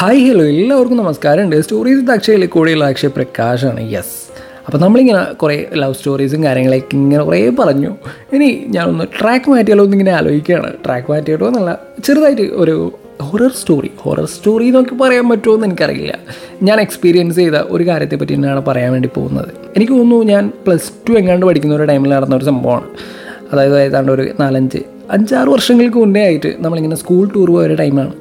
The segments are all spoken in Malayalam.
ഹായ് ഹലോ എല്ലാവർക്കും നമസ്കാരം ഉണ്ട് സ്റ്റോറീസ് അക്ഷയയിൽ കൂടെയുള്ള അക്ഷയ് പ്രകാശാണ്. യെസ് അപ്പോൾ നമ്മളിങ്ങനെ കുറേ ലവ് സ്റ്റോറീസും കാര്യങ്ങളൊക്കെ ഇങ്ങനെ കുറേ പറഞ്ഞു. ഇനി ഞാനൊന്ന് ട്രാക്ക് മാറ്റിയാലോ എന്നിങ്ങനെ ആലോചിക്കുകയാണ്. ട്രാക്ക് മാറ്റിയിട്ടോ എന്നല്ല ചെറുതായിട്ട് ഒരു ഹൊറർ സ്റ്റോറി ഹൊറർ സ്റ്റോറി എന്നൊക്കെ പറയാൻ പറ്റുമോ എന്ന് എനിക്കറിയില്ല. ഞാൻ എക്സ്പീരിയൻസ് ചെയ്ത ഒരു കാര്യത്തെ പറ്റി തന്നെയാണ് പറയാൻ വേണ്ടി പോകുന്നത്. എനിക്ക് തോന്നുന്നു ഞാൻ പ്ലസ് ടു എങ്ങാണ്ട് പഠിക്കുന്ന ഒരു ടൈമിൽ നടന്ന ഒരു സംഭവമാണ്. അതായത് ഏതാണ്ട് ഒരു നാലഞ്ച് അഞ്ചാറ് വർഷങ്ങൾക്ക് മുന്നേ ആയിട്ട് നമ്മളിങ്ങനെ സ്കൂൾ ടൂർ പോയ ടൈമാണ്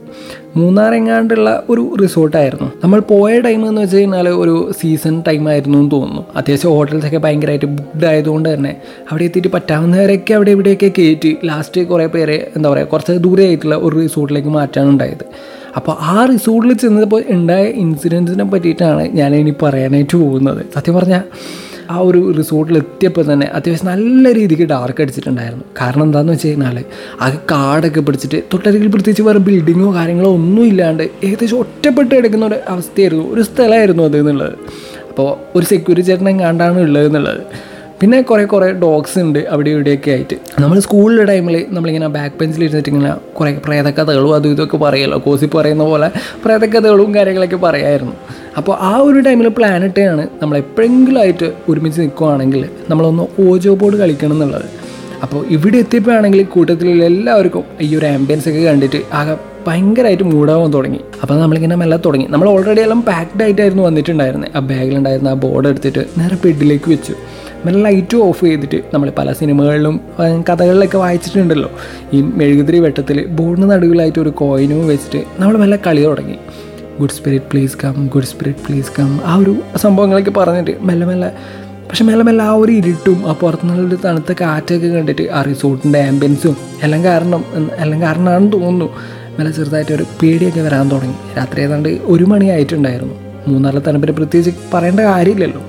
മൂന്നാർ എങ്ങാണ്ടുള്ള ഒരു റിസോർട്ടായിരുന്നു നമ്മൾ പോയ ടൈം എന്ന് വെച്ച് കഴിഞ്ഞാൽ ഒരു സീസൺ ടൈം ആയിരുന്നു എന്ന് തോന്നുന്നു. അത്യാവശ്യം ഹോട്ടൽസൊക്കെ ഭയങ്കരമായിട്ട് ബുക്ക്ഡ് ആയതുകൊണ്ട് തന്നെ അവിടെ എത്തിയിട്ട് പറ്റാവുന്നവരൊക്കെ അവിടെ ഇവിടെയൊക്കെ കയറ്റി ലാസ്റ്റ് കുറേ പേരെ എന്താ പറയുക കുറച്ച് ദൂരെ ആയിട്ടുള്ള ഒരു റിസോർട്ടിലേക്ക് മാറ്റാണ് ഉണ്ടായത്. അപ്പോൾ ആ റിസോർട്ടിൽ ചെന്നപ്പോൾ ഉണ്ടായ ഇൻസിഡൻസിനെ പറ്റിയിട്ടാണ് ഞാൻ ഇനി പറയാനായിട്ട് പോകുന്നത്. സത്യം പറഞ്ഞാൽ ആ ഒരു റിസോർട്ടിൽ എത്തിയപ്പോൾ തന്നെ അത്യാവശ്യം നല്ല രീതിക്ക് ഡാർക്ക് അടിച്ചിട്ടുണ്ടായിരുന്നു. കാരണം എന്താണെന്ന് വെച്ച് കഴിഞ്ഞാൽ ആ കാടൊക്കെ പിടിച്ചിട്ട് തൊട്ടരികിൽ പ്രത്യേകിച്ച് വേറെ ബിൽഡിങ്ങോ കാര്യങ്ങളോ ഒന്നും ഇല്ലാണ്ട് ഏകദേശം ഒറ്റപ്പെട്ട് കിടക്കുന്ന ഒരു അവസ്ഥയായിരുന്നു. ഒരു സ്ഥലമായിരുന്നു അത് എന്നുള്ളത്. അപ്പോൾ ഒരു സെക്യൂരിറ്റി ചേട്ടനെ കണ്ടാണ് ഉള്ളത് എന്നുള്ളത്. പിന്നെ കുറേ കുറേ ഡോഗ്സ് ഉണ്ട് അവിടെ ഇവിടെയൊക്കെ ആയിട്ട്. നമ്മൾ സ്കൂളിലെ ടൈമിൽ നമ്മളിങ്ങനെ ബാക്ക് പെൻസിൽ ഇരുന്നിട്ട് ഇങ്ങനെ കുറേ പ്രേതകഥകളും അതും ഇതൊക്കെ പറയുമല്ലോ കോസി പറയുന്ന പോലെ പ്രേതകഥകളും കാര്യങ്ങളൊക്കെ പറയായിരുന്നു. അപ്പോൾ ആ ഒരു ടൈമിൽ ഇട്ടാണ് നമ്മൾ എപ്പോഴെങ്കിലും ആയിട്ട് ഒരുമിച്ച് നിൽക്കുവാണെങ്കിൽ നമ്മളൊന്ന് ഓജോ ബോർഡ് കളിക്കണം എന്നുള്ളത്. അപ്പോൾ ഇവിടെ എത്തിയപ്പോഴാണെങ്കിൽ കൂട്ടത്തിലുള്ള എല്ലാവർക്കും ഈ ഒരു ആംബിയൻസ് ഒക്കെ കണ്ടിട്ട് ആകെ ഭയങ്കരമായിട്ട് മൂടാവാൻ തുടങ്ങി. അപ്പോൾ നമ്മളിങ്ങനെ മെല്ലെ തുടങ്ങി. നമ്മൾ ഓൾറെഡി എല്ലാം പാക്ഡ് ആയിട്ടായിരുന്നു വന്നിട്ടുണ്ടായിരുന്നത് ആ ബാഗിലുണ്ടായിരുന്ന ആ ബോർഡ് എടുത്തിട്ട് നേരെ ബെഡിലേക്ക് വെച്ചു. മെല്ലെ ലൈറ്റ് ഓഫ് ചെയ്തിട്ട് നമ്മൾ പല സിനിമകളിലും കഥകളിലൊക്കെ വായിച്ചിട്ടുണ്ടല്ലോ. ഈ മെഴുകുതിരി വെട്ടത്തിൽ ബോർഡിന് നടുവിലായിട്ട് ഒരു കോയിനും വെച്ചിട്ട് നമ്മൾ മെല്ലെ കളി തുടങ്ങി. Good spirit please come good spirit please come ആ ഒരു സംഭവങ്ങളൊക്കെ പറഞ്ഞിട്ട് മെല്ലെ മെല്ലെ പക്ഷെ മെല്ലെ മെല്ലെ ആ ഒരു ഇരുട്ടും ആ പുറത്തുനിന്നുള്ളൊരു തണുത്ത കാറ്റൊക്കെ കണ്ടിട്ട് ആ റിസോർട്ടിന്റെ ആംബിയൻസും എല്ലാം കാരണം എല്ലാം കാരണമാണെന്ന് തോന്നുന്നു. മെല്ലെ ചെറുതായിട്ട് ഒരു പേടിയൊക്കെ വരാൻ തുടങ്ങി. രാത്രി ഏതാണ്ട് ഒരു മണിയായിട്ടുണ്ടായിരുന്നു. മൂന്നാറിലെ തണുപ്പിനെ പ്രത്യേകിച്ച് പറയേണ്ട കാര്യമില്ലല്ലോ.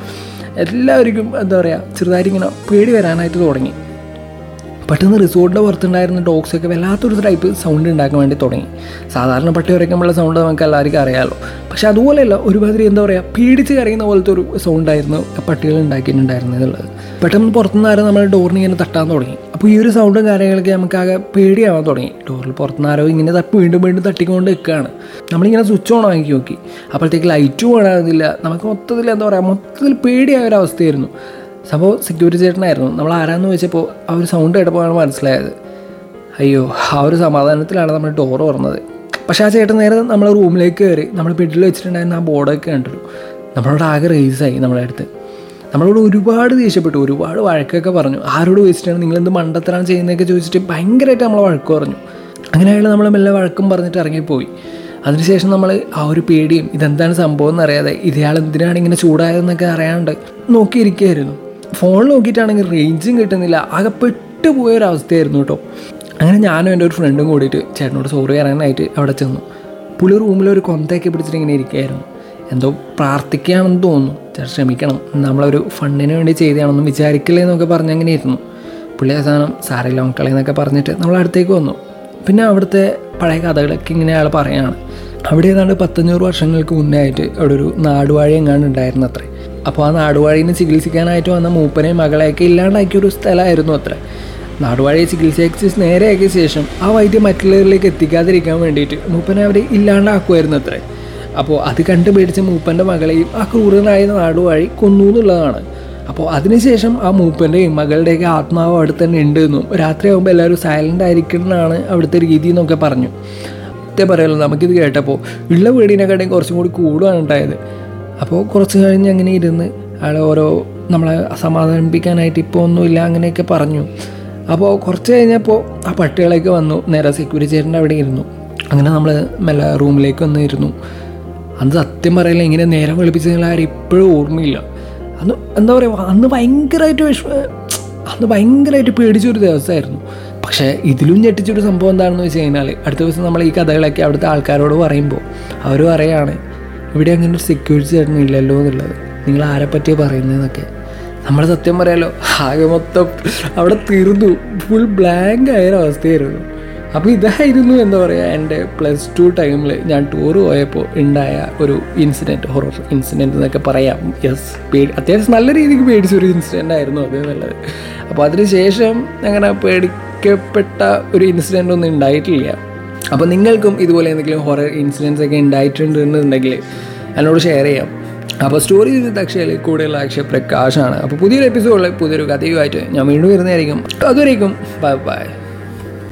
എല്ലാവർക്കും എന്താ പറയുക ചെറുതായിട്ട് ഇങ്ങനെ പേടി വരാനായിട്ട് തുടങ്ങി. പെട്ടെന്ന് റിസോർട്ടിന്റെ പുറത്തുണ്ടായിരുന്ന ഡോഗ്സൊക്കെ വല്ലാത്തൊരു ടൈപ്പ് സൗണ്ട് ഉണ്ടാക്കാൻ വേണ്ടി തുടങ്ങി. സാധാരണ പട്ടി ഉറയ്ക്കുമ്പോഴുള്ള സൗണ്ട് നമുക്ക് എല്ലാവർക്കും അറിയാമല്ലോ പക്ഷെ അതുപോലെയല്ല ഒരുമാതിരി എന്താ പറയുക പേടിച്ച് കരയുന്ന പോലത്തെ ഒരു സൗണ്ടായിരുന്നു പട്ടികൾ ഉണ്ടാക്കിയിട്ടുണ്ടായിരുന്നത് പെട്ടെന്ന് പുറത്തുനിന്ന് നമ്മൾ ഡോറിന് ഇങ്ങനെ തട്ടാൻ തുടങ്ങി. അപ്പോൾ ഈ ഒരു സൗണ്ടും കാര്യങ്ങളൊക്കെ നമുക്ക് ആകെ പേടിയാവാൻ തുടങ്ങി. ഡോറിൽ പുറത്തുനിന്ന് ആരോ ഇങ്ങനെ തട്ടി വീണ്ടും വീണ്ടും തട്ടിക്കൊണ്ട് നിൽക്കുകയാണ്. നമ്മളിങ്ങനെ സ്വിച്ച് ഓൺ ആക്കി നോക്കി. അപ്പോഴത്തേക്ക് ലൈറ്റും ഓണാകുന്നില്ല നമുക്ക് മൊത്തത്തിൽ എന്താ പറയുക മൊത്തത്തിൽ പേടിയായ ഒരു അവസ്ഥയായിരുന്നു. സംഭവം സെക്യൂരിറ്റി ചേട്ടനായിരുന്നു. നമ്മൾ ആരാന്ന് ചോദിച്ചപ്പോൾ ആ ഒരു സൗണ്ട് കേട്ടപ്പോഴാണ് മനസ്സിലായത്. അയ്യോ ആ ഒരു സമാധാനത്തിലാണ് നമ്മൾ ഡോർ തുറന്നത്. പക്ഷേ ആ ചേട്ടൻ നേരെ നമ്മൾ റൂമിലേക്ക് കയറി നമ്മൾ ബെഡിൽ വെച്ചിട്ടുണ്ടായിരുന്ന ആ ബോർഡൊക്കെ കണ്ടു. നമ്മളോട് ആകെ റേസായി നമ്മളെ അടുത്ത്. നമ്മളോട് ഒരുപാട് ദേഷ്യപ്പെട്ടു ഒരുപാട് വഴക്കൊക്കെ പറഞ്ഞു. ആരോട് ചോദിച്ചിട്ടാണ് നിങ്ങൾ എന്ത് മണ്ടത്തരാണ് ചെയ്യുന്നതൊക്കെ ചോദിച്ചിട്ട് ഭയങ്കരമായിട്ട് നമ്മളെ വഴക്ക് പറഞ്ഞു. അങ്ങനെ അയാൾ നമ്മൾ മെല്ലെ വഴക്കും പറഞ്ഞിട്ട് ഇറങ്ങിപ്പോയി. അതിനുശേഷം നമ്മൾ ആ ഒരു പേടിയും ഇതെന്താണ് സംഭവം എന്നറിയാതെ ഇയാൾ എന്തിനാണ് ഇങ്ങനെ ചൂടായതെന്നൊക്കെ അറിയാണ്ട് നോക്കിയിരിക്കുകയായിരുന്നു. ഫോൺ നോക്കിയിട്ടാണെങ്കിൽ റേഞ്ചും കിട്ടുന്നില്ല. ആകെ പെട്ടുപോയ ഒരു അവസ്ഥയായിരുന്നു കേട്ടോ അങ്ങനെ ഞാനും എന്റെ ഒരു ഫ്രണ്ടും കൂടിയിട്ട് ചേട്ടനോട് സോറി പറയാനായിട്ട് അവിടെ ചെന്നു. പുള്ളി റൂമിൽ ഒരു കൊന്തയൊക്കെ പിടിച്ചിട്ട് ഇങ്ങനെ ഇരിക്കുകയായിരുന്നു. എന്തോ പ്രാർത്ഥിക്കുകയാണെന്ന് തോന്നുന്നു. ചേട്ടൻ ശ്രമിക്കണം നമ്മളൊരു ഫണ്ടിന് വേണ്ടി ചെയ്തതാണെന്നും വിചാരിക്കില്ലേ എന്നൊക്കെ പറഞ്ഞ് അങ്ങനെ ഇരുന്നു. പുള്ളി അവസാനം സാറേ ലോങ് കളി എന്നൊക്കെ പറഞ്ഞിട്ട് നമ്മൾ അടുത്തേക്ക് വന്നു. പിന്നെ അവിടുത്തെ പഴയ കഥകളൊക്കെ ഇങ്ങനെ അയാൾ പറയുകയാണ്. അവിടെ ഏതാണ്ട് പത്തഞ്ഞൂറ് വർഷങ്ങൾക്ക് മുന്നേ ആയിട്ട് അവിടെ ഒരു നാടുവാഴി എങ്ങാണ്ട് ഉണ്ടായിരുന്നു അത്രേ അപ്പോൾ ആ നാടുവാഴീനെ ചികിത്സിക്കാനായിട്ട് വന്ന മൂപ്പനെയും മകളെയൊക്കെ ഇല്ലാണ്ടാക്കിയ ഒരു സ്ഥലമായിരുന്നു അത്ര. നാടുവാഴിയെ ചികിത്സയച്ച് നേരെയാക്കിയ ശേഷം ആ വൈദ്യം മറ്റുള്ളവരിലേക്ക് എത്തിക്കാതിരിക്കാൻ വേണ്ടിയിട്ട് മൂപ്പനെ അവർ ഇല്ലാണ്ടാക്കുമായിരുന്നു അത്രേ. അപ്പോൾ അത് കണ്ടുപിടിച്ച മൂപ്പന്റെ മകളെയും ആ ക്രൂരനായ നാടുവാഴി കൊന്നു എന്നുള്ളതാണ്. അപ്പോൾ അതിനുശേഷം ആ മൂപ്പന്റെയും മകളുടെയൊക്കെ ആത്മാവ് അവിടെ തന്നെ ഉണ്ട് എന്നും രാത്രി ആകുമ്പോൾ എല്ലാവരും സൈലന്റ് ആയിരിക്കണം എന്നാണ് അവിടുത്തെ രീതി എന്നൊക്കെ പറഞ്ഞു. സത്യം പറയാലോ നമുക്കിത് കേട്ടപ്പോൾ ഉള്ള വീടിനെക്കാട്ടിയും കുറച്ചും കൂടി കൂടുകയാണ് ഉണ്ടായത്. അപ്പോൾ കുറച്ച് കഴിഞ്ഞ് അങ്ങനെ ഇരുന്ന് അയാൾ ഓരോ നമ്മളെ സമാധാനിപ്പിക്കാനായിട്ട് ഇപ്പോൾ ഒന്നുമില്ല അങ്ങനെയൊക്കെ പറഞ്ഞു. അപ്പോൾ കുറച്ച് കഴിഞ്ഞപ്പോൾ ആ പട്ടികളൊക്കെ വന്നു. നേരെ സെക്യൂരിറ്റി ചേട്ടന്റെ അവിടെ ഇരുന്നു. അങ്ങനെ നമ്മൾ മെല്ലെ റൂമിലേക്ക് വന്ന് ഇരുന്നു. അന്ന് സത്യം പറയില്ല ഇങ്ങനെ നേരം വെളുപ്പിച്ചതിനുള്ള ആരും ഇപ്പോഴും ഓർമ്മയില്ല. അന്ന് എന്താ പറയുക അന്ന് ഭയങ്കരമായിട്ട് വിഷ അന്ന് ഭയങ്കരമായിട്ട് പേടിച്ചൊരു ദിവസമായിരുന്നു പക്ഷേ ഇതിലും ഞെട്ടിച്ചൊരു സംഭവം എന്താണെന്ന് വെച്ച് കഴിഞ്ഞാൽ അടുത്ത ദിവസം നമ്മൾ ഈ കഥകളൊക്കെ അവിടുത്തെ ആൾക്കാരോട് പറയുമ്പോൾ അവർ പറയാണ് ഇവിടെ അങ്ങനെ ഒരു സെക്യൂരിറ്റി ചേട്ടൻ ഇല്ലല്ലോ എന്നുള്ളത്. നിങ്ങൾ ആരെ പറ്റിയാണ് പറയുന്നതെന്നൊക്കെ. നമ്മൾ സത്യം പറയാലോ ആകെ മൊത്തം അവിടെ തീർന്നു. ഫുൾ ബ്ലാങ്ക് ആയ അവസ്ഥയായിരുന്നു. അപ്പോൾ ഇതായിരുന്നു എന്താ പറയുക എന്റെ പ്ലസ് ടു ടൈമിൽ ഞാൻ ടൂർ പോയപ്പോൾ ഉണ്ടായ ഒരു ഇൻസിഡന്റ് ഹൊറർ ഇൻസിഡന്റ് എന്നൊക്കെ പറയാം. യെസ് പേടി അത്യാവശ്യം നല്ല രീതിക്ക് പേടിച്ചൊരു ഇൻസിഡന്റ് ആയിരുന്നു അത് നല്ലത് അപ്പോൾ അതിന് ശേഷം അങ്ങനെ പേടിക്കപ്പെട്ട ഒരു ഇൻസിഡന്റ് ഒന്നും ഉണ്ടായിട്ടില്ല. അപ്പോൾ നിങ്ങൾക്കും ഇതുപോലെ എന്തെങ്കിലും ഹൊറർ ഇൻസിഡൻസ് ഒക്കെ ഉണ്ടായിട്ടുണ്ടെന്നുണ്ടെങ്കിൽ എന്നോട് ഷെയർ ചെയ്യാം. അപ്പോൾ സ്റ്റോറി വിത്ത് അക്ഷയയിൽ കൂടെയുള്ള അക്ഷയ പ്രകാശാണ്. അപ്പോൾ പുതിയൊരു എപ്പിസോഡിൽ പുതിയൊരു കഥയുമായിട്ട് ഞാൻ വീണ്ടും വരുന്നതായിരിക്കും. അതുവരേക്കും ബൈ ബൈ